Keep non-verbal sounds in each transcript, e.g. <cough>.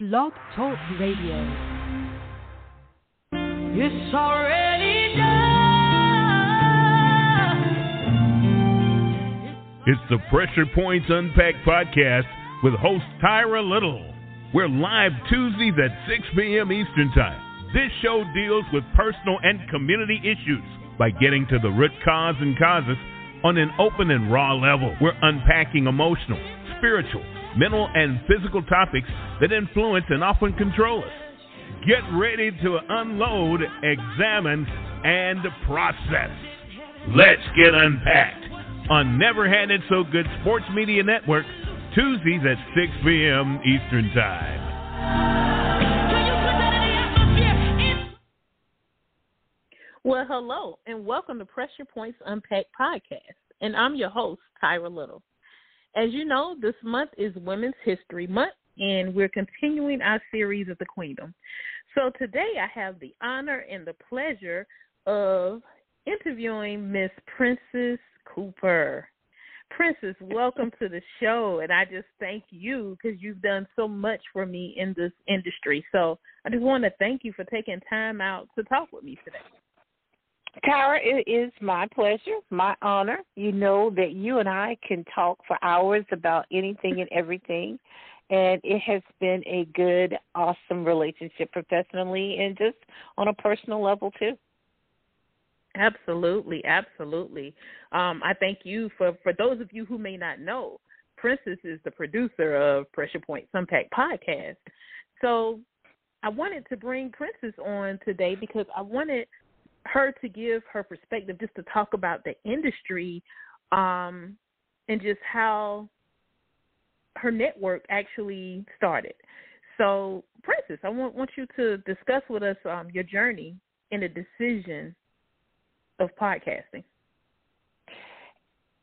Blog Talk Radio. It's already done. It's the Pressure Points Unpacked podcast with host Tyra Little. We're live Tuesdays at 6 p.m. Eastern Time. This show deals with personal and community issues by getting to the root cause and causes on an open and raw level. We're unpacking emotional, spiritual, mental, and physical topics that influence and often control us. Get ready to unload, examine, and process. Let's get unpacked on Never Had It So Good Sports Media Network, Tuesdays at 6 p.m. Eastern Time. Well, hello, and welcome to Pressure Points Unpacked podcast. And I'm your host, Tyra Little. As you know, this month is Women's History Month, and we're continuing our series of the Queendom. So today I have the honor and the pleasure of interviewing Miss Princess Cooper. Princess, welcome to the show, and I just thank you because you've done so much for me in this industry. So I just want to thank you for taking time out to talk with me today. Tyra, it is my pleasure, my honor. You know that you and I can talk for hours about anything and everything. And it has been a good, awesome relationship professionally and just on a personal level, too. Absolutely, absolutely. Um, I thank you for for those of you who may not know, Princess is the producer of Pressure Point Unpacked podcast. So I wanted to bring Princess on today because I wanted her to give her perspective just to talk about the industry um, and just how her network actually started. So, Princess, I want, want you to discuss with us um, your journey in the decision of podcasting.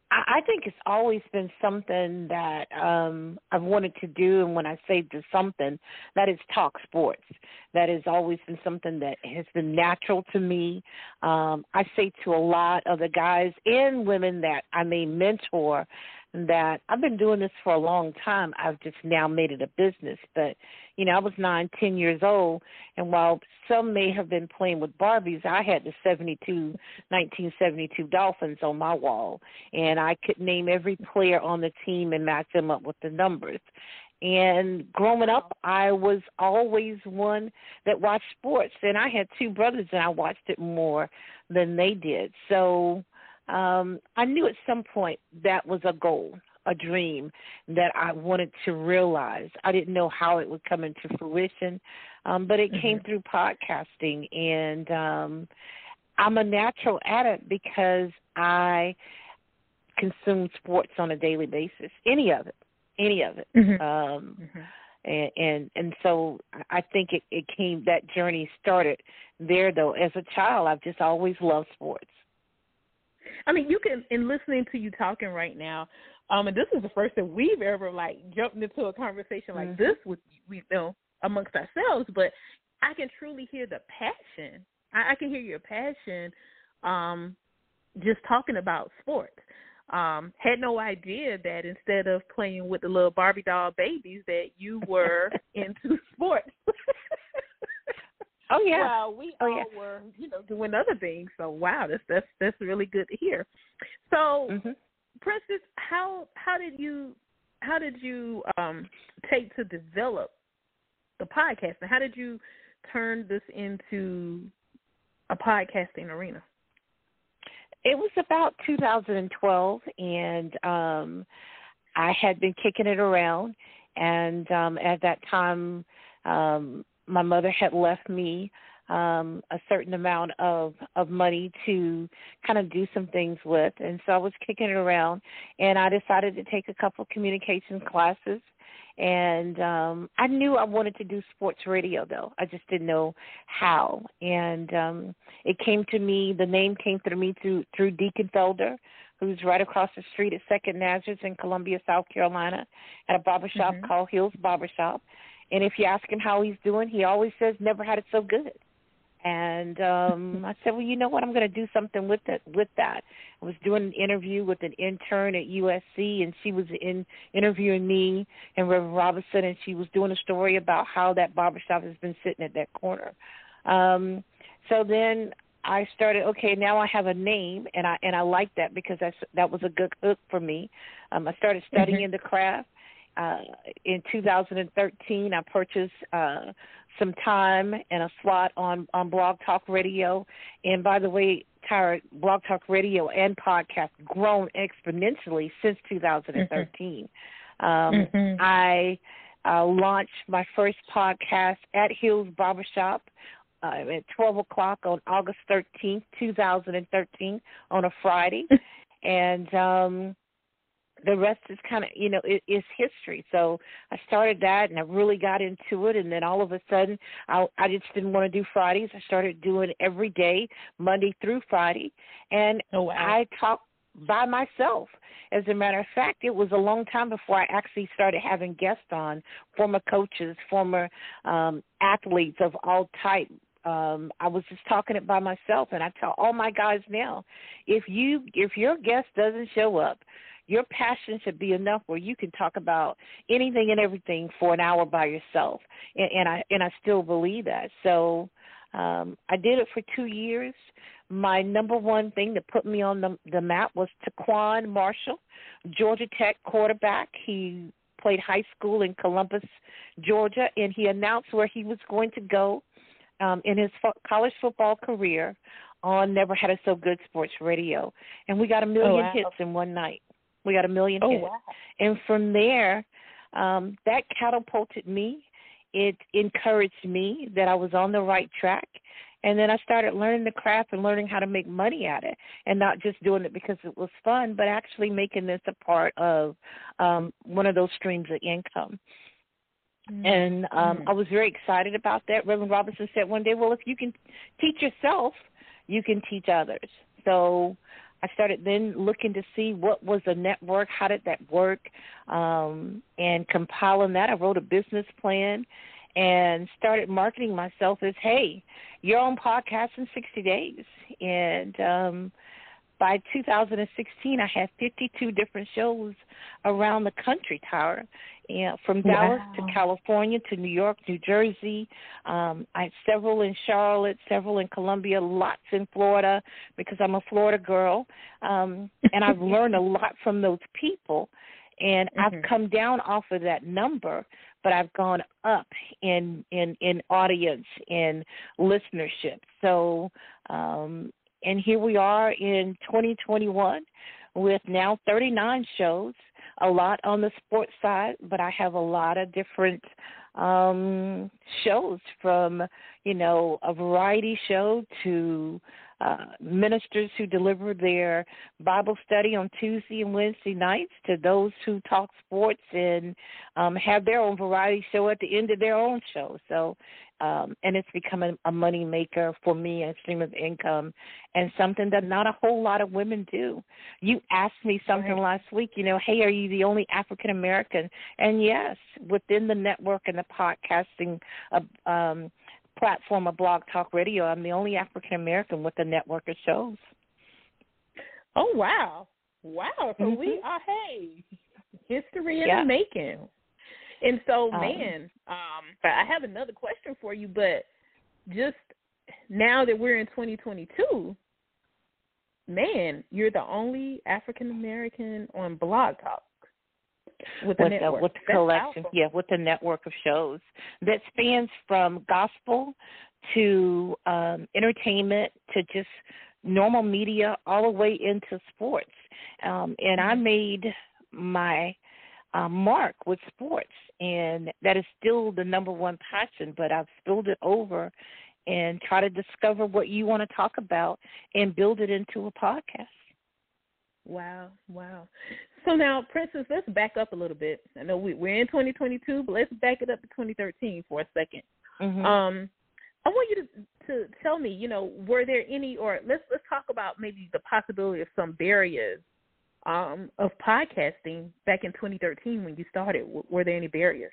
I think it's always been something that um I've wanted to do and when I say do something, that is talk sports. That has always been something that has been natural to me. Um I say to a lot of the guys and women that I may mentor that I've been doing this for a long time. I've just now made it a business. But, you know, I was nine, ten years old, and while some may have been playing with Barbies, I had the seventy two, nineteen seventy two Dolphins on my wall, and I could name every player on the team and match them up with the numbers. And growing up, I was always one that watched sports, and I had two brothers, and I watched it more than they did. So, um, I knew at some point that was a goal, a dream that I wanted to realize. I didn't know how it would come into fruition, um, but it mm-hmm. came through podcasting, and um, I'm a natural at it because I consume sports on a daily basis, any of it, any of it. Mm-hmm. Um, mm-hmm. And, and and so I think it, it came that journey started there though. As a child, I've just always loved sports. I mean, you can in listening to you talking right now, um, and this is the first that we've ever like jumped into a conversation like mm-hmm. this with you know amongst ourselves, but I can truly hear the passion. I, I can hear your passion, um, just talking about sports. Um, had no idea that instead of playing with the little Barbie doll babies, that you were <laughs> into sports. <laughs> Oh yeah. Well, we oh, all yeah. were, you know, doing other things. So wow, that's that's that's really good to hear. So, mm-hmm. Princess, how how did you how did you um take to develop the podcast, and how did you turn this into a podcasting arena? It was about 2012, and um I had been kicking it around, and um at that time. um my mother had left me um a certain amount of of money to kind of do some things with and so I was kicking it around and I decided to take a couple of communication classes and um I knew I wanted to do sports radio though. I just didn't know how. And um it came to me the name came through me through through Deacon Felder who's right across the street at Second Nazareth in Columbia, South Carolina, at a barbershop mm-hmm. called Hills Barbershop. And if you ask him how he's doing, he always says, never had it so good. and um I said, well, you know what? I'm going to do something with that. With that, I was doing an interview with an intern at USC, and she was in interviewing me and Reverend Robinson, and she was doing a story about how that barbershop has been sitting at that corner. Um, so then I started. Okay, now I have a name, and I and I like that because that's that was a good hook for me. Um, I started studying mm-hmm. the craft. Uh, in 2013, I purchased uh, some time and a slot on on Blog Talk Radio. And by the way, Tyra, Blog Talk Radio and podcast grown exponentially since 2013. Mm-hmm. Um, mm-hmm. I uh, launched my first podcast at Hills Barbershop uh, at 12 o'clock on August 13th, 2013, on a Friday. <laughs> and um, the rest is kind of you know it, is history. So i started that and i really got into it. And then all of a sudden i i just didn't want to do fridays. I started doing every day monday through friday. And oh, wow. i talk by myself. As a matter of fact it was a long time before i actually started having guests on former coaches former um athletes of all types um I was just talking it by myself. And I tell all my guys now if you if your guest doesn't show up your passion should be enough where you can talk about anything and everything for an hour by yourself and, and i and i still believe that so um i did it for two years my number one thing that put me on the the map was TaQuon Marshall, Georgia Tech quarterback. He played high school in Columbus, Georgia, and he announced where he was going to go um, in his fo- college football career on Never Had It So Good Sports Radio, and we got a million oh, wow. hits in one night. We got a million oh, hits. Wow. And from there, um, that catapulted me. It encouraged me that I was on the right track. And then I started learning the craft and learning how to make money at it and not just doing it because it was fun, but actually making this a part of um, one of those streams of income. Mm-hmm. And um, I was very excited about that. Reverend Robinson said one day, well, if you can teach yourself, you can teach others. So I started then looking to see what was the network, how did that work, um, and compiling that. I wrote a business plan and started marketing myself as, hey, your own podcast in 60 days. And um, by 2016, I had 52 different shows around the country, Tyra. Yeah, from Dallas wow. to California to New York, New Jersey. Um, I had several in Charlotte, several in Columbia, lots in Florida because I'm a Florida girl. Um, and I've <laughs> learned a lot from those people. And mm-hmm. I've come down off of that number, but I've gone up in in in audience in listenership. So, um, and here we are in 2021 with now 39 shows a lot on the sports side, but I have a lot of different um shows from, you know, a variety show to uh, ministers who deliver their Bible study on Tuesday and Wednesday nights to those who talk sports and um, have their own variety show at the end of their own show. So um, and it's become a, a money maker for me, a stream of income, and something that not a whole lot of women do. You asked me something right. last week, you know, hey, are you the only African American? And yes, within the network and the podcasting uh, um, platform of Blog Talk Radio, I'm the only African American with a network of shows. Oh wow, wow! So mm-hmm. we are hey, history in yeah. the making. And so, um, man, um, I have another question for you, but just now that we're in 2022, man, you're the only African American on Blog Talk with the with, with the collection, powerful. yeah, with the network of shows that spans from gospel to um, entertainment to just normal media, all the way into sports. Um, and I mm-hmm. made my uh, mark with sports, and that is still the number one passion. But I've spilled it over and try to discover what you want to talk about and build it into a podcast. Wow, wow. So now, Princess, let's back up a little bit. I know we, we're in 2022, but let's back it up to 2013 for a 2nd mm-hmm. Um, I want you to to tell me, you know, were there any, or let's let's talk about maybe the possibility of some barriers um, of podcasting back in 2013 when you started? W- were there any barriers?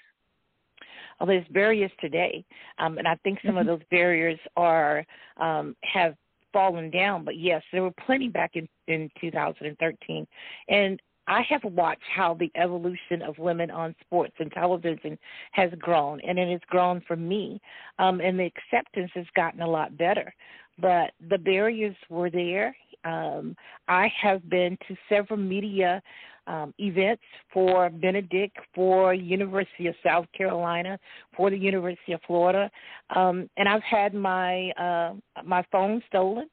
oh, there's barriers today, um, and I think some mm-hmm. of those barriers are um, have fallen down. But yes, there were plenty back in in 2013, and I have watched how the evolution of women on sports and television has grown, and it has grown for me, um, and the acceptance has gotten a lot better. But the barriers were there. Um, I have been to several media um, events for Benedict, for University of South Carolina, for the University of Florida, um, and I've had my uh, my phone stolen.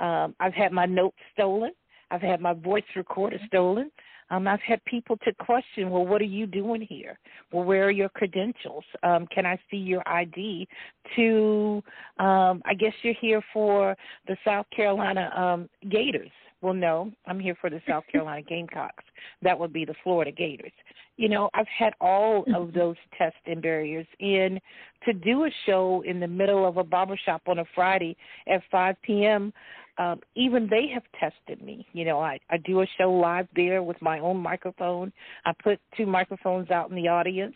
Um, I've had my notes stolen. I've had my voice recorder stolen. Um, I've had people to question, well, what are you doing here? Well, where are your credentials? Um, can I see your ID? To, um, I guess you're here for the South Carolina um, Gators. Well, no, I'm here for the South Carolina Gamecocks. That would be the Florida Gators. You know, I've had all of mm-hmm. those tests and barriers. And to do a show in the middle of a barbershop on a Friday at 5 p.m., um, even they have tested me. You know, I, I do a show live there with my own microphone. I put two microphones out in the audience,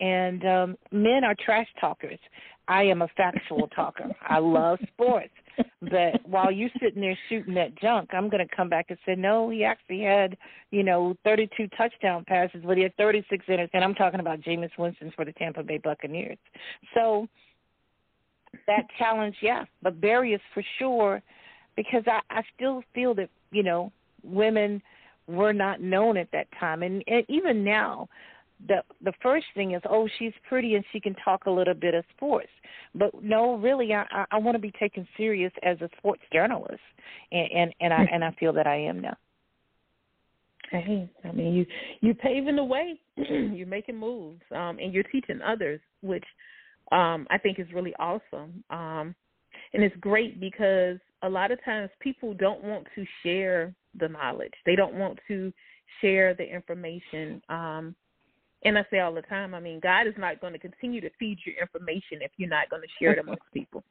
and um, men are trash talkers. I am a factual talker. I love sports. But while you're sitting there shooting that junk, I'm going to come back and say, no, he actually had, you know, 32 touchdown passes, but he had 36 innings. And I'm talking about Jameis Winston for the Tampa Bay Buccaneers. So that challenge, yeah, but barriers for sure – because I, I still feel that you know women were not known at that time, and, and even now, the the first thing is oh she's pretty and she can talk a little bit of sports, but no, really I I, I want to be taken serious as a sports journalist, and and, and I and I feel that I am now. Hey, I mean you you paving the way, <clears throat> you're making moves, um, and you're teaching others, which um, I think is really awesome. Um, and it's great because a lot of times people don't want to share the knowledge. They don't want to share the information. Um, and I say all the time, I mean, God is not going to continue to feed you information if you're not going to share it amongst <laughs> people.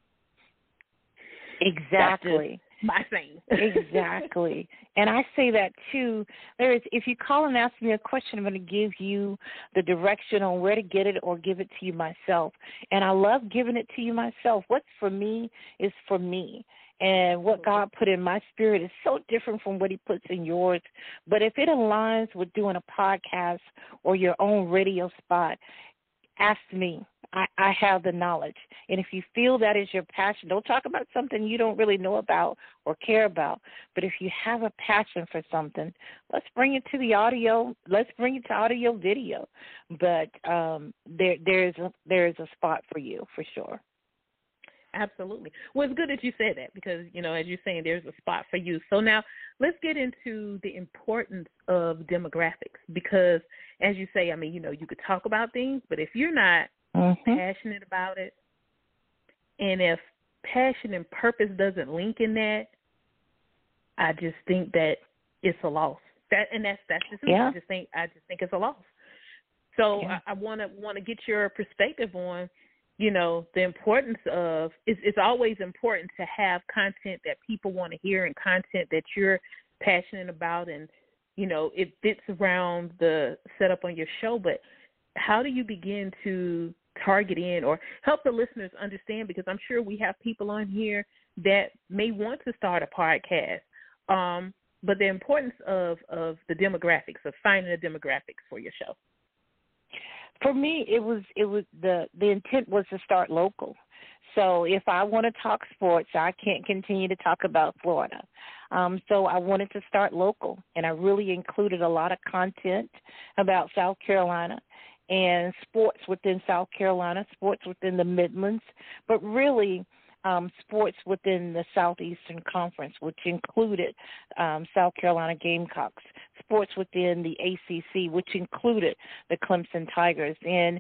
Exactly. my thing. exactly. And I say that too. There is if you call and ask me a question, I'm going to give you the direction on where to get it or give it to you myself. And I love giving it to you myself. What's for me is for me. And what God put in my spirit is so different from what He puts in yours. But if it aligns with doing a podcast or your own radio spot, ask me. I, I have the knowledge. And if you feel that is your passion, don't talk about something you don't really know about or care about. But if you have a passion for something, let's bring it to the audio. Let's bring it to audio video. But um, there there's a, there is a spot for you for sure. Absolutely. Well, it's good that you said that because, you know, as you're saying, there's a spot for you. So now let's get into the importance of demographics because, as you say, I mean, you know, you could talk about things, but if you're not mm-hmm. passionate about it, and if passion and purpose doesn't link in that, I just think that it's a loss. That and that's that's just me. Yeah. I just think I just think it's a loss. So yeah. I want to want to get your perspective on you know the importance of it's, it's always important to have content that people want to hear and content that you're passionate about and you know it fits around the setup on your show. But how do you begin to target in or help the listeners understand? Because i'm sure we have people on here that may want to start a podcast um, but the importance of of the demographics of finding the demographics for your show for me it was it was the the intent was to start local. So if i want to talk sports i can't continue to talk about florida. Um so i wanted to start local and i really included a lot of content about south carolina and sports within south carolina sports within the midlands. But really um, sports within the Southeastern Conference, which included um, South Carolina Gamecocks, sports within the ACC, which included the Clemson Tigers. And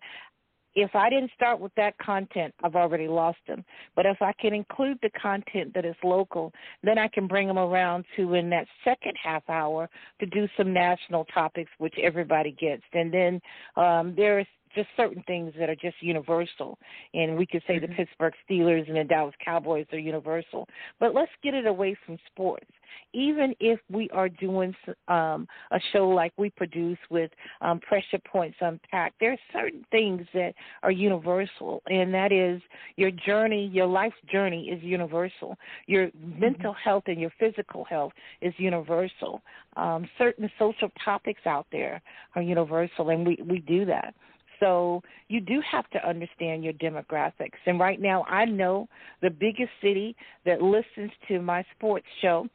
if I didn't start with that content, I've already lost them. But if I can include the content that is local, then I can bring them around to in that second half hour to do some national topics, which everybody gets. And then um, there's just certain things that are just universal, and we could say mm-hmm. the Pittsburgh Steelers and the Dallas Cowboys are universal. But let's get it away from sports. Even if we are doing um, a show like we produce with um, Pressure Points Unpacked, there are certain things that are universal, and that is your journey, your life's journey is universal. Your mm-hmm. mental health and your physical health is universal. Um, certain social topics out there are universal, and we, we do that. So you do have to understand your demographics. And right now, I know the biggest city that listens to my sports show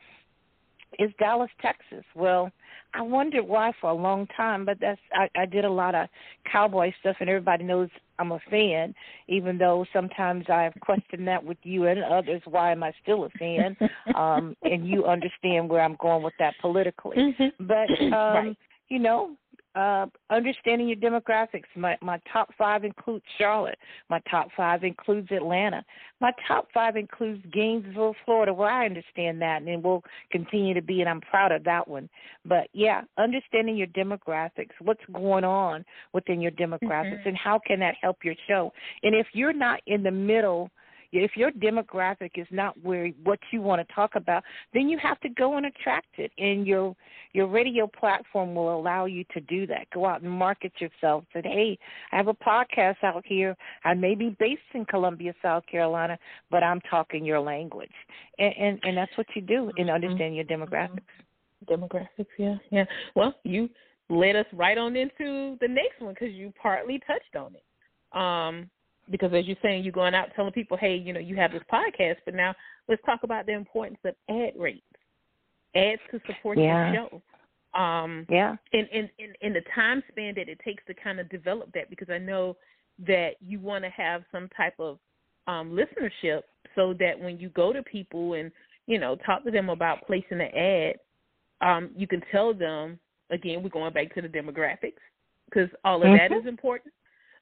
is Dallas, Texas. Well, I wondered why for a long time, but that's I, I did a lot of cowboy stuff, and everybody knows I'm a fan. Even though sometimes I've questioned that with you and others, why am I still a fan? <laughs> um, and you understand where I'm going with that politically. Mm-hmm. But <clears throat> um, right. you know, uh, understanding your demographics. My my top five includes Charlotte. My top five includes Atlanta. My top five includes Gainesville, Florida, where I understand that, and will continue to be, and I'm proud of that one. But yeah, understanding your demographics, what's going on within your demographics, mm-hmm. and how can that help your show. And if you're not in the middle if your demographic is not where what you want to talk about, then you have to go and attract it, and your your radio platform will allow you to do that. Go out and market yourself. Say, hey, I have a podcast out here. I may be based in Columbia, South Carolina, but I'm talking your language, and and, and that's what you do and understand your demographics. Demographics, yeah, yeah. Well, you led us right on into the next one because you partly touched on it. Um, because as you're saying, you're going out telling people, hey, you know, you have this podcast, but now let's talk about the importance of ad rates, ads to support yeah. your show. Um, yeah. And in, in in the time span that it takes to kind of develop that, because I know that you want to have some type of um, listenership, so that when you go to people and you know talk to them about placing an ad, um, you can tell them again. We're going back to the demographics because all of mm-hmm. that is important.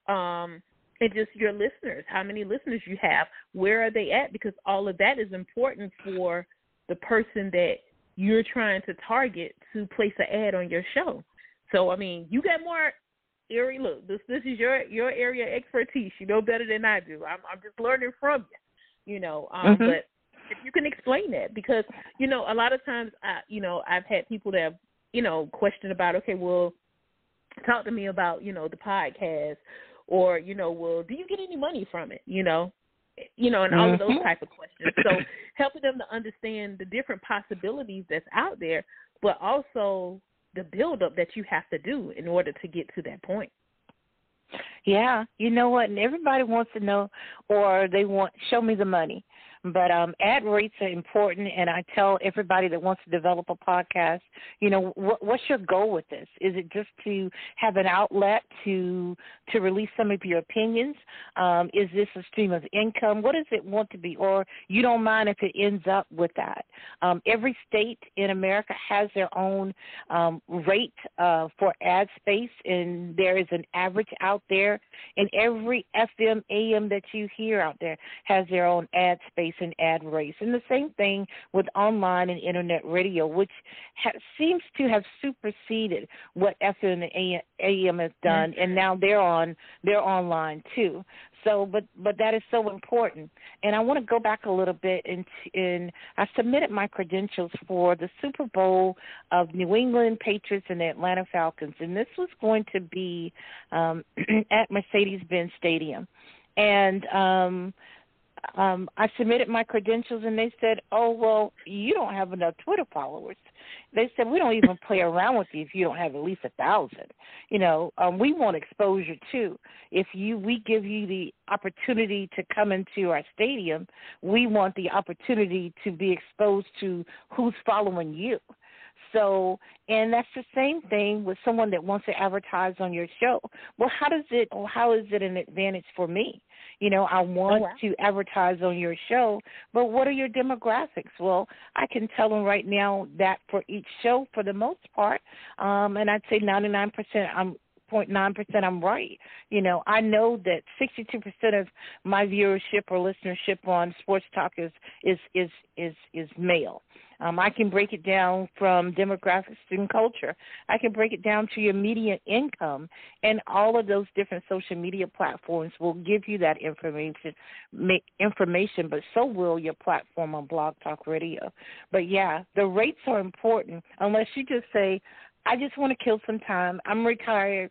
Um, and just your listeners, how many listeners you have, where are they at? Because all of that is important for the person that you're trying to target to place an ad on your show. So I mean, you got more area. Look, this this is your your area of expertise. You know better than I do. I'm I'm just learning from you. You know, um, mm-hmm. but if you can explain that, because you know a lot of times, I you know I've had people that have you know questioned about okay, well, talk to me about you know the podcast or you know, well, do you get any money from it? You know, you know, and all mm-hmm. of those mm-hmm. type of questions. So <coughs> helping them to understand the different possibilities that's out there, but also the build up that you have to do in order to get to that point. Yeah, you know what? And everybody wants to know, or they want show me the money. But um, ad rates are important, and I tell everybody that wants to develop a podcast, you know, what, what's your goal with this? Is it just to have an outlet to to release some of your opinions? Um, is this a stream of income? What does it want to be? Or you don't mind if it ends up with that? Um, every state in America has their own um, rate uh, for ad space, and there is an average out there. And every FM, AM that you hear out there has their own ad space race and ad race. And the same thing with online and internet radio, which ha- seems to have superseded what FM and AM has done, mm-hmm. and now they're on they're online too. So, but but that is so important. And I want to go back a little bit and in I submitted my credentials for the Super Bowl of New England Patriots and the Atlanta Falcons, and this was going to be um, <clears throat> at Mercedes-Benz Stadium. And um, um, I submitted my credentials and they said, "Oh well, you don't have enough Twitter followers." They said, "We don't even play around with you if you don't have at least a thousand. You know, um, we want exposure too. If you we give you the opportunity to come into our stadium, we want the opportunity to be exposed to who's following you." So, and that's the same thing with someone that wants to advertise on your show. Well, how does it, how is it an advantage for me? You know, I want oh, wow. to advertise on your show, but what are your demographics? Well, I can tell them right now that for each show, for the most part, um, and I'd say 99%, I'm 99.9% I'm right. You know, I know that 62% of my viewership or listenership on Sports Talk is is is is, is male. Um, I can break it down from demographics and culture. I can break it down to your median income, and all of those different social media platforms will give you that information. Information, but so will your platform on Blog Talk Radio. But yeah, the rates are important. Unless you just say, "I just want to kill some time. I'm retired.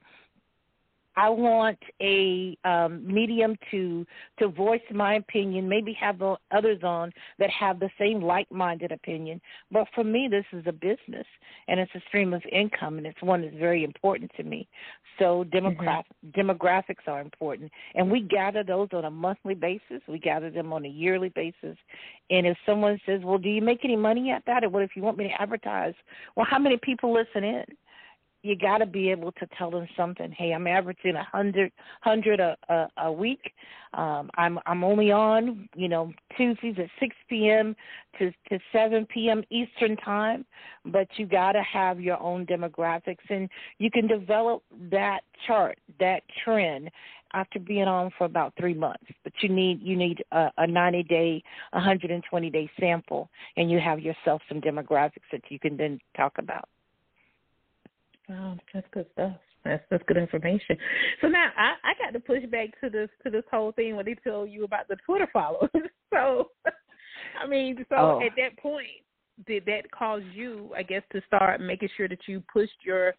I want a um, medium to to voice my opinion. Maybe have others on that have the same like-minded opinion. But for me, this is a business, and it's a stream of income, and it's one that's very important to me. So demogra- mm-hmm. demographics are important, and we gather those on a monthly basis. We gather them on a yearly basis. And if someone says, "Well, do you make any money at that?" or "What if you want me to advertise?" Well, how many people listen in? You got to be able to tell them something. Hey, I'm averaging a hundred hundred a, a a week. Um, I'm I'm only on you know Tuesdays at 6 p.m. to to 7 p.m. Eastern time, but you got to have your own demographics, and you can develop that chart, that trend after being on for about three months. But you need you need a, a 90 day, 120 day sample, and you have yourself some demographics that you can then talk about. Wow, that's good stuff. That's that's good information. So now I, I got to push back to this to this whole thing when they tell you about the Twitter followers. <laughs> so I mean, so oh. at that point, did that cause you, I guess, to start making sure that you pushed your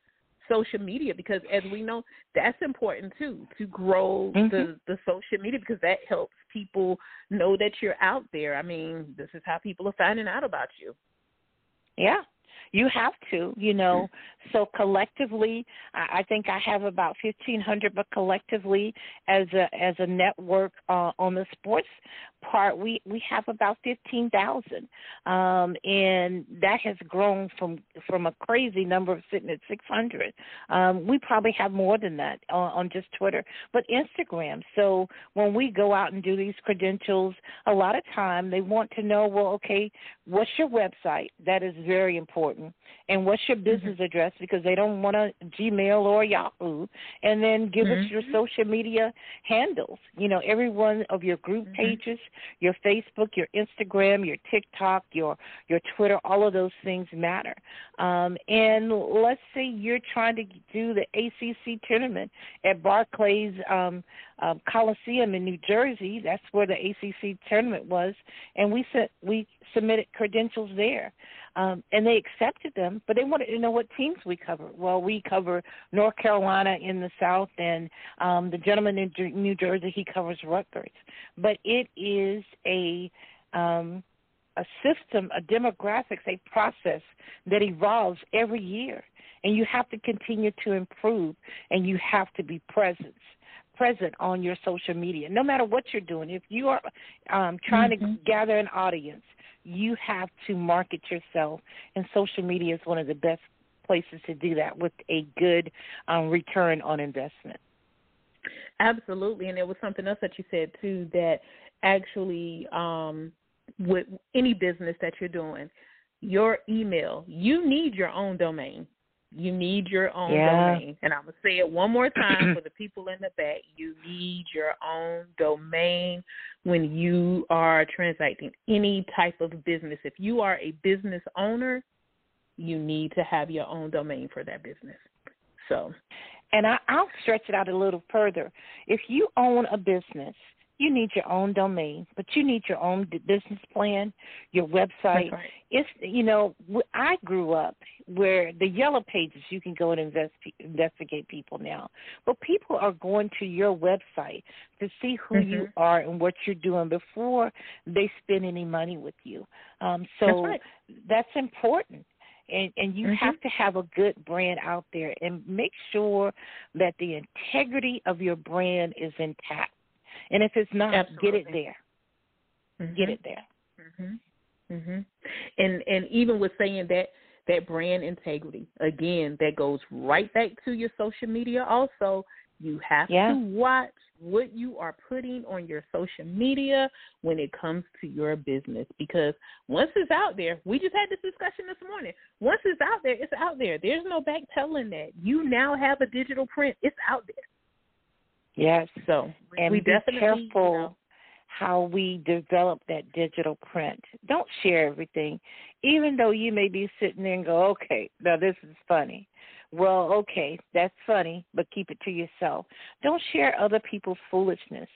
social media because as we know that's important too to grow mm-hmm. the the social media because that helps people know that you're out there i mean this is how people are finding out about you yeah you have to, you know. So collectively, I think I have about fifteen hundred, but collectively, as a as a network uh, on the sports part, we we have about fifteen thousand, um, and that has grown from from a crazy number of sitting at six hundred. Um, we probably have more than that on, on just Twitter, but Instagram. So when we go out and do these credentials, a lot of time they want to know, well, okay, what's your website? That is very important, and what's your business mm-hmm. address because they don't want a Gmail or Yahoo, and then give mm-hmm. us your social media handles. You know, every one of your group mm-hmm. pages your Facebook, your Instagram, your TikTok, your your Twitter, all of those things matter. Um, and let's say you're trying to do the ACC tournament at Barclays um, um, Coliseum in New Jersey. That's where the ACC tournament was, and we sent we submitted credentials there. Um, and they accepted them, but they wanted to know what teams we cover. Well, we cover North Carolina in the South, and um, the gentleman in New Jersey he covers Rutgers. But it is a um, a system, a demographics, a process that evolves every year, and you have to continue to improve, and you have to be present present on your social media, no matter what you're doing. If you are um, trying mm-hmm. to gather an audience, you have to market yourself, and social media is one of the best places to do that with a good um, return on investment. Absolutely, and there was something else that you said too that actually, um, with any business that you're doing, your email, you need your own domain. You need your own yeah. domain. And I'm going to say it one more time for the people in the back. You need your own domain when you are transacting any type of business. If you are a business owner, you need to have your own domain for that business. So, and I, I'll stretch it out a little further. If you own a business you need your own domain, but you need your own business plan, your website. Right. It's you know I grew up where the yellow pages you can go and invest, investigate people now, but people are going to your website to see who mm-hmm. you are and what you're doing before they spend any money with you. Um, so that's, right. that's important and and you mm-hmm. have to have a good brand out there and make sure that the integrity of your brand is intact and if it's not, Absolutely. get it there. Mm-hmm. Get it there. Mhm. Mhm. And and even with saying that that brand integrity, again, that goes right back to your social media also. You have yeah. to watch what you are putting on your social media when it comes to your business. Because once it's out there, we just had this discussion this morning. Once it's out there, it's out there. There's no back telling that. You now have a digital print. It's out there. Yes. So and we be careful you know, how we develop that digital print. Don't share everything, even though you may be sitting there and go, "Okay, now this is funny." Well, okay, that's funny, but keep it to yourself. Don't share other people's foolishness.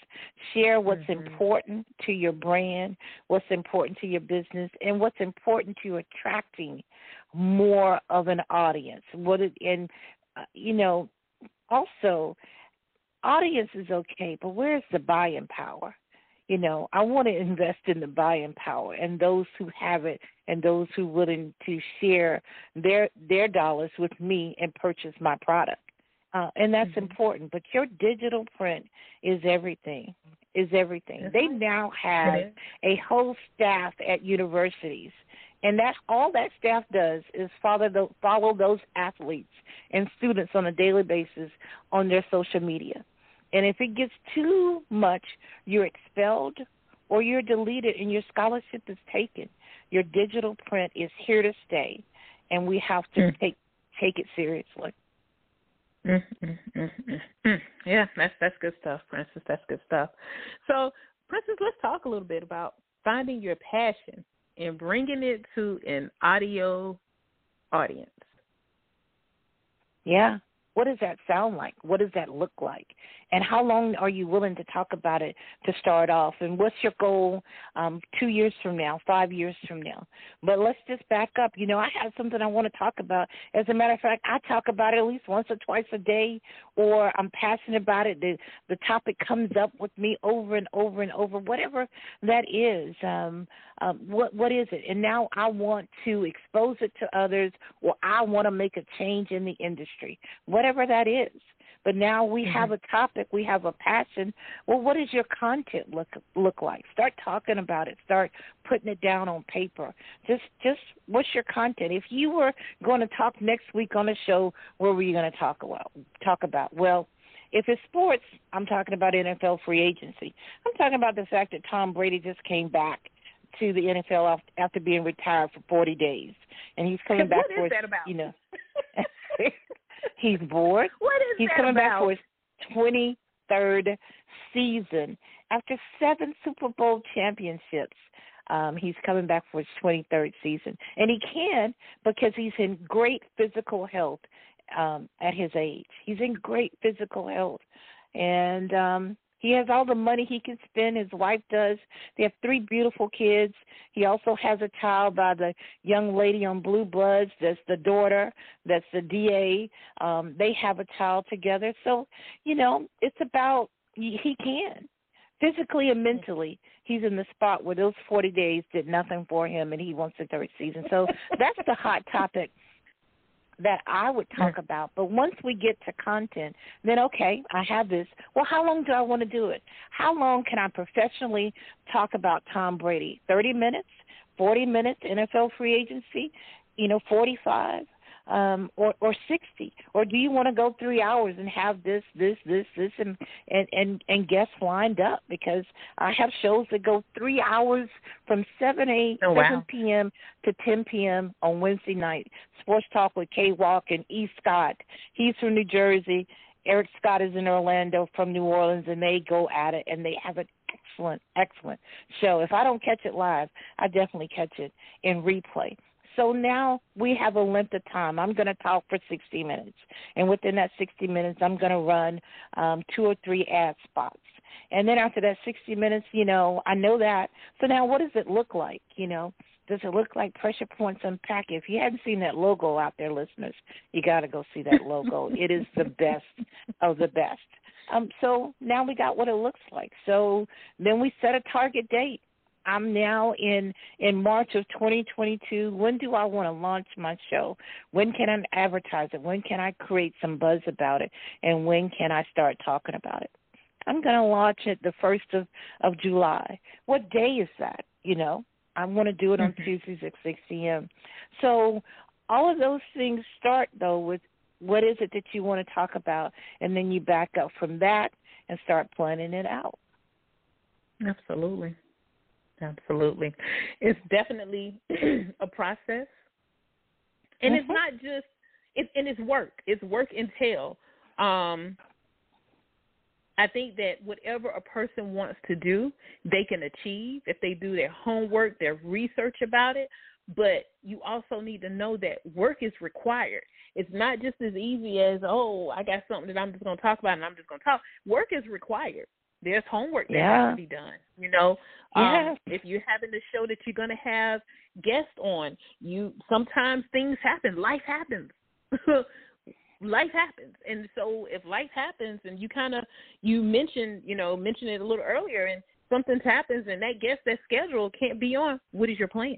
Share what's Mhm. important to your brand, what's important to your business, and what's important to attracting more of an audience. What it, and uh, you know, also, audience is okay, but where's the buying power? You know, I want to <laughs> invest in the buying power and those who have it and those who are willing to share their their dollars with me and purchase my product. Uh, and that's Mhm. important. But your digital print is everything. Is everything. That's they right. now have a whole staff at universities, and that all that staff does is follow the, follow those athletes and students on a daily basis on their social media. And if it gets too much, you're expelled or you're deleted and your scholarship is taken. Your digital print is here to stay, and we have to Mm. take take it seriously. Mm, mm. Yeah, that's that's good stuff, Princess. That's good stuff. So, Princess, let's talk a little bit about finding your passion and bringing it to an audio audience. Yeah. What does that sound like? What does that look like? And how long are you willing to talk about it to start off? And what's your goal um, two years from now, five years from now? But let's just back up. You know, I have something I want to talk about. As a matter of fact, I talk about it at least once or twice a day, or I'm passionate about it. The the topic comes up with me over and over and over, whatever that is. Um, um, what what is it? And now I want to expose it to others, or I want to make a change in the industry, whatever that is. But now we mm-hmm. have a topic, we have a passion. Well, what does your content look look like? Start talking about it. Start putting it down on paper. Just just what's your content? If you were going to talk next week on the show, what were you going to talk about? Talk about well. If it's sports, I'm talking about NFL free agency. I'm talking about the fact that Tom Brady just came back to the NFL af- after being retired for 40 days, and he's coming <laughs> back What is for his, that about? you know, <laughs> he's bored. What is He's coming back for his 23rd season after seven Super Bowl championships. Um, he's coming back for his 23rd season, and he can because he's in great physical health um, at his age. He's in great physical health, and um, he has all the money he can spend. His wife does. They have three beautiful kids. He also has a child by the young lady on Blue Bloods. That's the daughter. That's the DA. Um, they have a child together. So, you know, it's about he can physically and mentally. He's in the spot where those 40 days did nothing for him, and he wants a third season. So that's the hot topic that I would talk about. But once we get to content, then okay, I have this. Well, how long do I want to do it? How long can I professionally talk about Tom Brady? 30 minutes, 40 minutes, NFL free agency, you know, 45 um or or 60 or do you want to go 3 hours and have this this this this and and and, and guests lined up? Because I have shows that go 3 hours from 7 8 Oh, 7 p.m. to 10 p.m. on Wednesday night. Sports talk with Kay Walk and E. Scott. He's from New Jersey. Eric Scott is in Orlando from New Orleans and they go at it and they have an excellent excellent show. If I don't catch it live I definitely catch it in replay so now we have a length of time. I'm going to talk for 60 minutes. And within that 60 minutes, I'm going to run um, two or three ad spots. And then after that 60 minutes, you know, I know that. So now what does it look like? You know, does it look like Pressure Points Unpack? If you hadn't seen that logo out there, listeners, you got to go see that logo. it is the best of the best. Um, so now we got what it looks like. So then we set a target date. I'm now in in March of 2022. When do I want to launch my show? When can I advertise it? When can I create some buzz about it? And when can I start talking about it? I'm going to launch it the first of of July. What day is that? You know, I want to do it on Mhm. Tuesdays at 6 p.m. So all of those things start though with what is it that you want to talk about, and then you back up from that and start planning it out. Absolutely. Absolutely. It's definitely <clears throat> a process. And mm-hmm. it's not just it's and it's work. It's work entail. Um I think that whatever a person wants to do, they can achieve if they do their homework, their research about it. But you also need to know that work is required. It's not just as easy as, oh, I got something that I'm just going to talk about and I'm just going to talk. Work is required. There's homework that yeah. has to be done. You know, yeah. um, if you're having a show that you're going to have guests on, you sometimes things happen. Life happens. <laughs> life happens and so if life happens and you kind of you mentioned you know mentioned it a little earlier and something happens and that guest that schedule can't be on what is your plan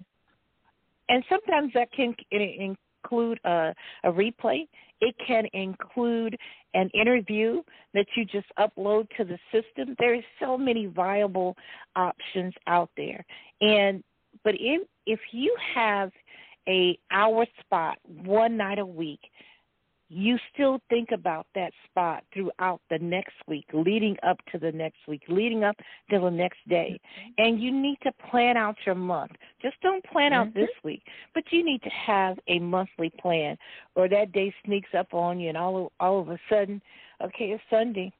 and sometimes that can include a, a replay it can include an interview that you just upload to the system. There are so many viable options out there. And but if if you have a hour spot one night a week you still think about that spot throughout the next week, leading up to the next week, leading up to the next day. Mm-hmm. And you need to plan out your month. Just don't plan mm-hmm. out this week, but you need to have a monthly plan or that day sneaks up on you and all all of a sudden, okay, it's Sunday.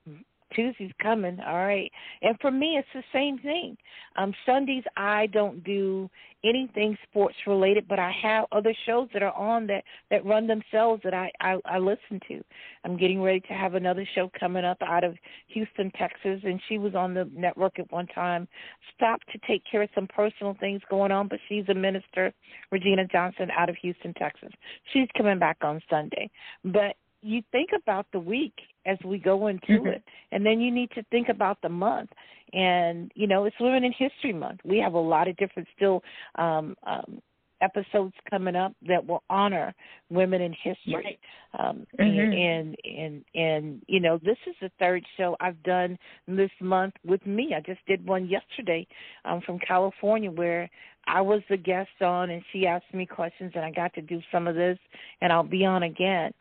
Tuesday's coming, all right. And for me, it's the same thing. Um, Sundays, I don't do anything sports related, but I have other shows that are on that that run themselves that I, I I listen to. I'm getting ready to have another show coming up out of Houston, Texas, and she was on the network at one time. Stopped to take care of some personal things going on, but she's a minister, Regina Johnson, out of Houston, Texas. She's coming back on Sunday, but you think about the week as we go into mm-hmm. it and then you need to think about the month and you know it's women in history month we have a lot of different still um um episodes coming up that will honor women in history right. um mm-hmm. and, and and you know this is the third show i've done this month with me i just did one yesterday um from california where i was the guest on and she asked me questions and i got to do some of this and i'll be on again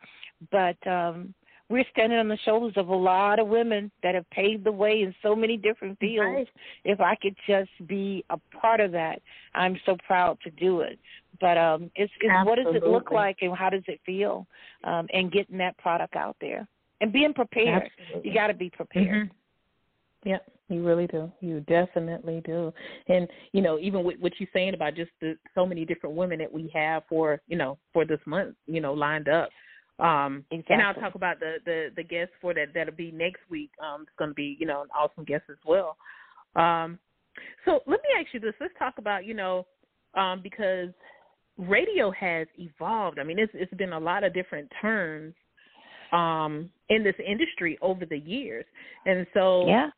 but um we're standing on the shoulders of a lot of women that have paved the way in so many different fields. Right. If I could just be a part of that, I'm so proud to do it. But um it's, it's what does it look like and how does it feel? Um and getting that product out there. And being prepared. Absolutely. You gotta be prepared. Mm-hmm. Yep, you really do. You definitely do. And you know, even with what you're saying about just the so many different women that we have for you know for this month, you know, lined up. Um, exactly. And I'll talk about the the the guest for that that'll be next week. Um, it's going to be you know an awesome guest as well. Um, so let me ask you this. Let's talk about you know um, because radio has evolved. I mean, it's it's been a lot of different turns um, in this industry over the years, and so yeah.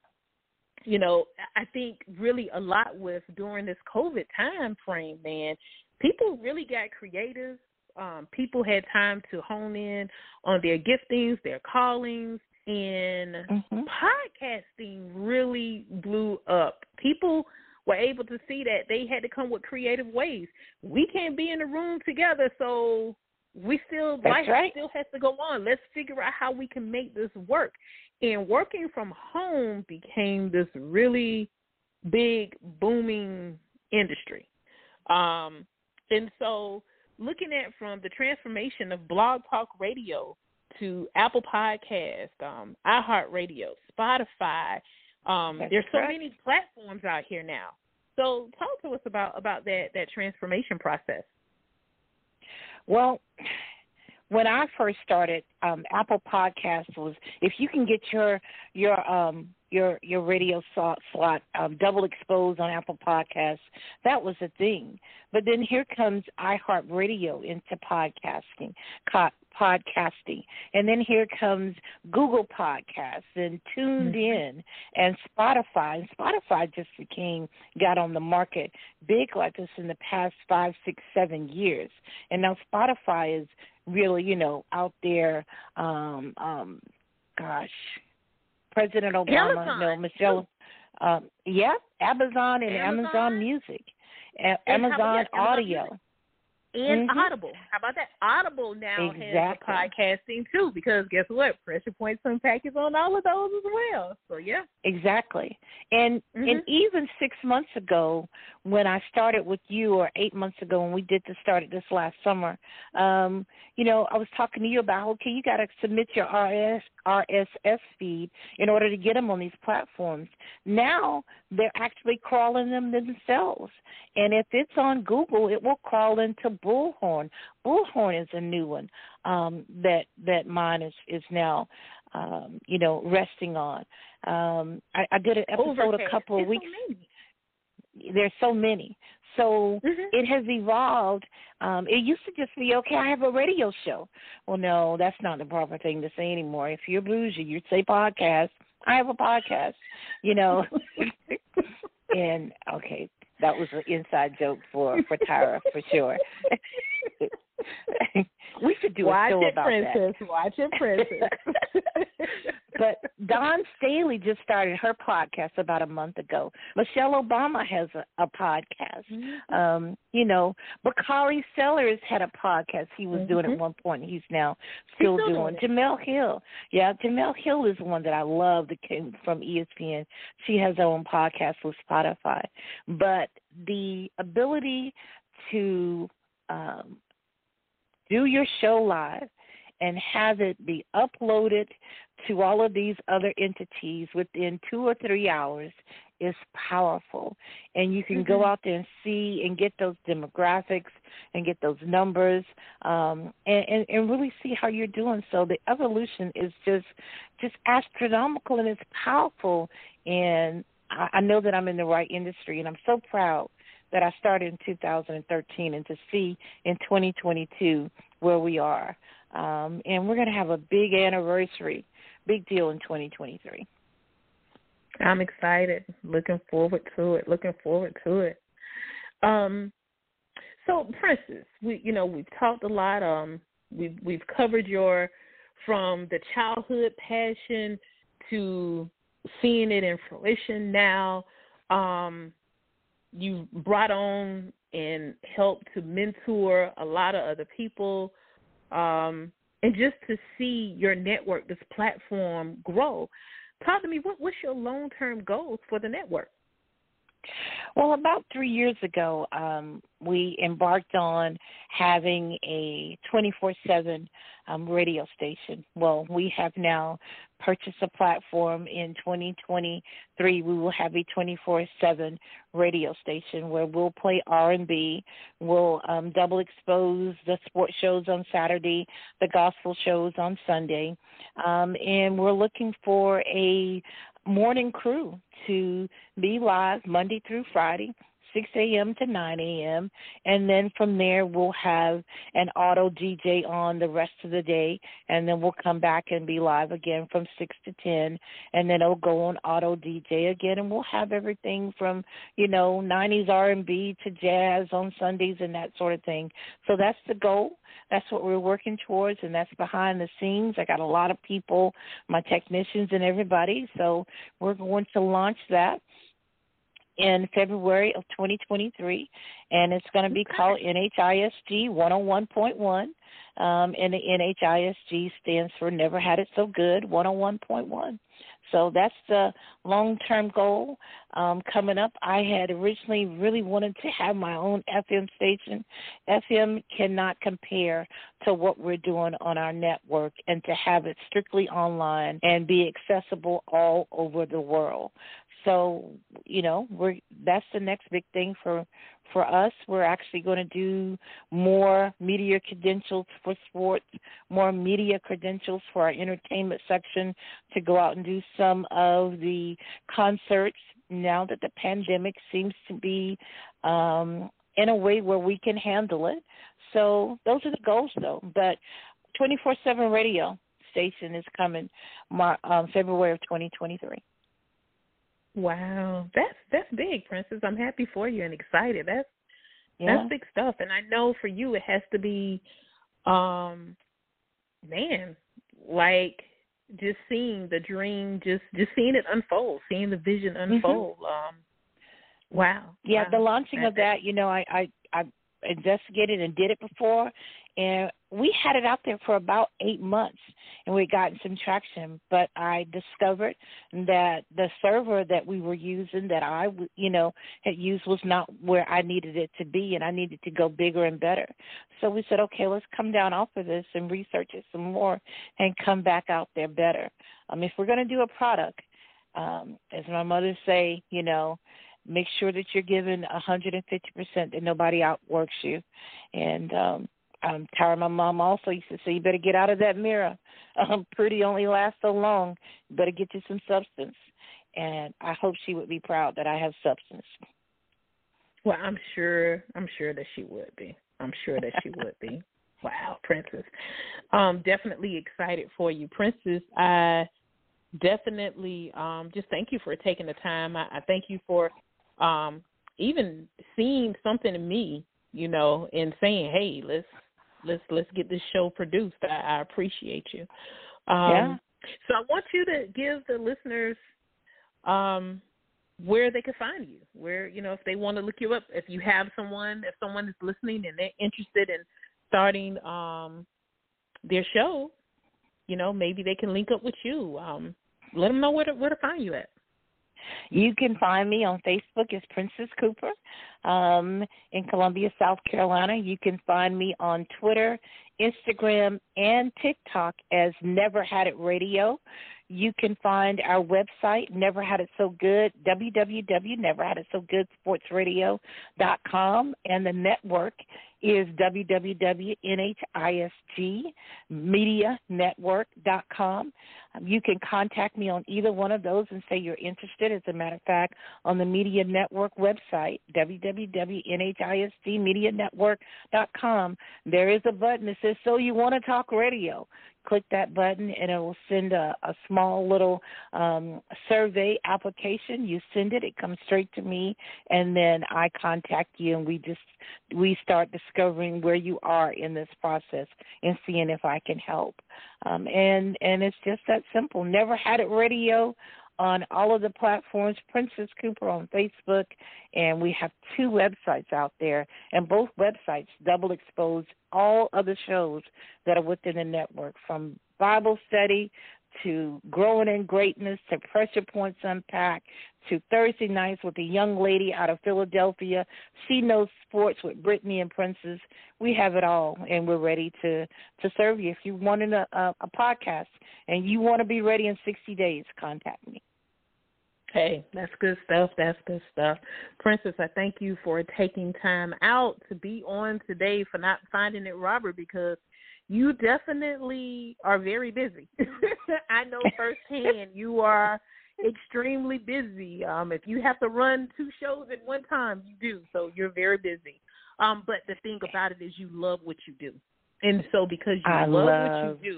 You know, I think really a lot with during this COVID time frame, man, people really got creative um, people had time to hone in on their giftings, their callings, and mm-hmm. podcasting really blew up. People were able to see that they had to come with creative ways. We can't be in a room together, so we still That's life right. still has to go on. Let's figure out how we can make this work. And working from home became this really big booming industry. Um, and so looking at from the transformation of Blog Talk Radio to Apple Podcast, um, iHeartRadio, Spotify. Um, there's so correct. many platforms out here now. So talk to us about about that that transformation process. Well, when I first started, um, Apple Podcast was if you can get your your um, your your radio slot, slot um, double exposed on Apple Podcasts. That was a thing. But then here comes iHeartRadio into podcasting, co- podcasting, and then here comes Google Podcasts and Tuned mm-hmm. In and Spotify. And Spotify just became got on the market big like this in the past five, six, seven years, and now Spotify is really you know out there. Um, um, gosh President Obama, Amazon. no, Michelle. Um, yeah, Amazon and Amazon, Amazon Music, A- And how Amazon about- Amazon Audio. Music. And Mhm. Audible. How about that? Audible now Exactly. has podcasting too, because guess what? Pressure Points is on all of those as well. So yeah. Exactly. And Mhm. and even six months ago when I started with you or eight months ago when we did the started this last summer, um, you know, I was talking to you about okay, you gotta submit your RS RSS feed in order to get them on these platforms. Now they're actually crawling them themselves. And if it's on Google, it will crawl into Bullhorn. Bullhorn is a new one um, that that mine is is now um, you know resting on. Um, I, I did an episode Overcast. a couple of It's weeks. So. There's so many. So Mhm. it has evolved. Um, it used to just be okay. I have a radio show. Well, no, that's not the proper thing to say anymore. If you're bougie, you'd say podcast. I have a podcast. You know, <laughs> <laughs> and okay, that was an inside joke for for Tyra for sure. <laughs> we should do Watch a show it, about Princess. Watch it, Princess. <laughs> <laughs> but Dawn Staley just started her podcast about a month ago. Michelle Obama has a, a podcast. Mm-hmm. Um, you know, Bakari Sellers had a podcast he was doing Mhm. at one point. He's now still, still doing. doing. Jemele Hill. Yeah, Jemele Hill is one that I love that came from ESPN. She has her own podcast with Spotify. But the ability to um, do your show live and have it be uploaded to all of these other entities within two or three hours is powerful. And you can go Mhm. out there and see and get those demographics and get those numbers um, and, and, and really see how you're doing. So the evolution is just just astronomical and it's powerful. And I, I know that I'm in the right industry and I'm so proud that I started in 2013 and to see in 2022 where we are. Um, and we're going to have a big anniversary, big deal in 2023. I'm excited. Looking forward to it. Looking forward to it. Um, so Princess, we you know we've talked a lot. Um, we've we've covered your from the childhood passion to seeing it in fruition now. Um, you brought on and helped to mentor a lot of other people, um, and just to see your network, this platform grow. Talk to me. What, what's your long term goals for the network? Well, about three years ago, um, we embarked on having a 24 7 um, radio station. Well, we have now purchased a platform in 2023. We will have a 24 7 radio station where we'll play R&B. We'll um, double expose the sports shows on Saturday, the gospel shows on Sunday. Um, and we're looking for a morning crew to be live Monday through Friday, 6 a.m. to 9 a.m. And then from there, we'll have an auto DJ on the rest of the day. And then we'll come back and be live again from 6 to 10. And then it'll go on auto DJ again. And we'll have everything from, you know, 90s R&B to jazz on Sundays and that sort of thing. So that's the goal. That's what we're working towards, and that's behind the scenes. I got a lot of people, my technicians and everybody. So we're going to launch that in February of 2023, and it's going to be called NHISG 101.1. Um, and the NHISG stands for Never Had It So Good 101.1. So that's the long term goal um, coming up. I had originally really wanted to have my own FM station. FM cannot compare to what we're doing on our network and to have it strictly online and be accessible all over the world. So, you know, we're that's the next big thing for for us. We're actually going to do more media credentials for sports, more media credentials for our entertainment section to go out and do some of the concerts now that the pandemic seems to be um, in a way where we can handle it. So those are the goals, though. But 24/7 radio station is coming Mar- um, February of 2023. Wow, that's that's big, Princess. I'm happy for you and excited. That's Yeah. that's big stuff. And I know for you, it has to be, um, man, like just seeing the dream, just just seeing it unfold, seeing the vision unfold. Um, wow. Yeah, wow. the launching of That- that, you know, I, I I investigated and did it before, and we had it out there for about eight months, and we gotten some traction. But I discovered that the server that we were using, that I you know had used, was not where I needed it to be, and I needed to go bigger and better. So we said, okay, let's come down off of this and research it some more, and come back out there better. Um, if we're going to do a product, um, as my mother say, you know, make sure that you're giving 150% that nobody outworks you. And um, um, Tyra, my mom also used to say, you better get out of that mirror. <laughs> Um, pretty only lasts so long. You better get you some substance. And I hope she would be proud that I have substance. Well, I'm sure. I'm sure that she would be. I'm sure that she would be. <laughs> Wow, Princess. Um, definitely excited for you, Princess. I definitely um, just thank you for taking the time. I, I thank you for um, even seeing something in me, you know, and saying, "Hey, let's let's let's get this show produced." I, I appreciate you. Um, yeah. So I want you to give the listeners um, where they can find you. Where you know if they want to look you up, if you have someone, if someone is listening and they're interested in starting um, their show, you know, maybe they can link up with you. Um, let them know where to where to find you at. You can find me on Facebook as Princess Cooper um, in Columbia, South Carolina. You can find me on Twitter, Instagram, and TikTok as Never Had It Radio. You can find our website, Never Had It So Good, www.neverhaditsogoodsportsradio.com, and the network is www.nhismedianetwork.com. Um, you can contact me on either one of those and say you're interested. As a matter of fact, on the Media Network website, www.nhismedianetwork.com, there is a button that says, So You Want to Talk Radio click that button and it will send a, a small little um, survey application. You send it, it comes straight to me, and then I contact you, and we just we start discovering where you are in this process and seeing if I can help. Um, and and it's just that simple. Never had it radio on all of the platforms, Princess Cooper on Facebook, and we have two websites out there, and both websites double expose all other shows that are within the network, from Bible study to Growing in Greatness to Pressure Points Unpacked to Thursday nights with a young lady out of Philadelphia. She knows sports with Brittany and Princess. We have it all, and we're ready to to serve you. If you want a, a, a podcast and you want to be ready in 60 days, contact me. Hey, that's good stuff. That's good stuff. Princess, I thank you for taking time out to be on today for not finding it Robert because you definitely are very busy. <laughs> I know firsthand you are extremely busy. Um if you have to run two shows at one time, you do. So you're very busy. Um but the thing about it is you love what you do. And so because you I love, love what you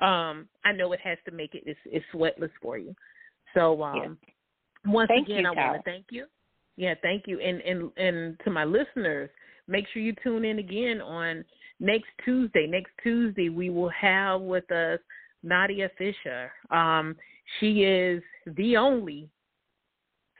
do, um I know it has to make it it's, it's sweatless for you. So um yeah. once thank again you, I want to thank you. Yeah, thank you. And and and to my listeners, make sure you tune in again on next Tuesday. Next Tuesday we will have with us Nadia Fisher. Um, she is the only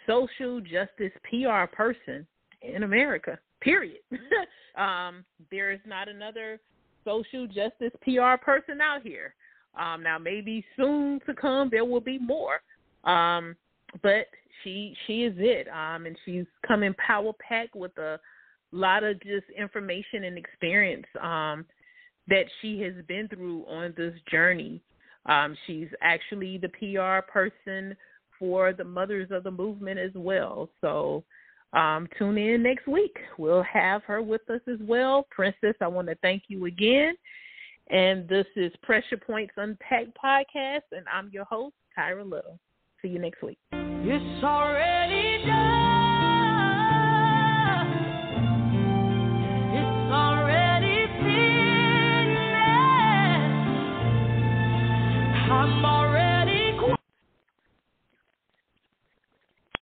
social justice PR person in America. Period. <laughs> um, there is not another social justice PR person out here. Um, now maybe soon to come there will be more. Um, but she she is it. Um, and she's coming power packed with a lot of just information and experience um, that she has been through on this journey. Um, she's actually the PR person for the Mothers of the Movement as well. So um, tune in next week. We'll have her with us as well. Princess, I want to thank you again. And this is Pressure Points Unpacked podcast, and I'm your host, Tyra Little. See you next week. It's already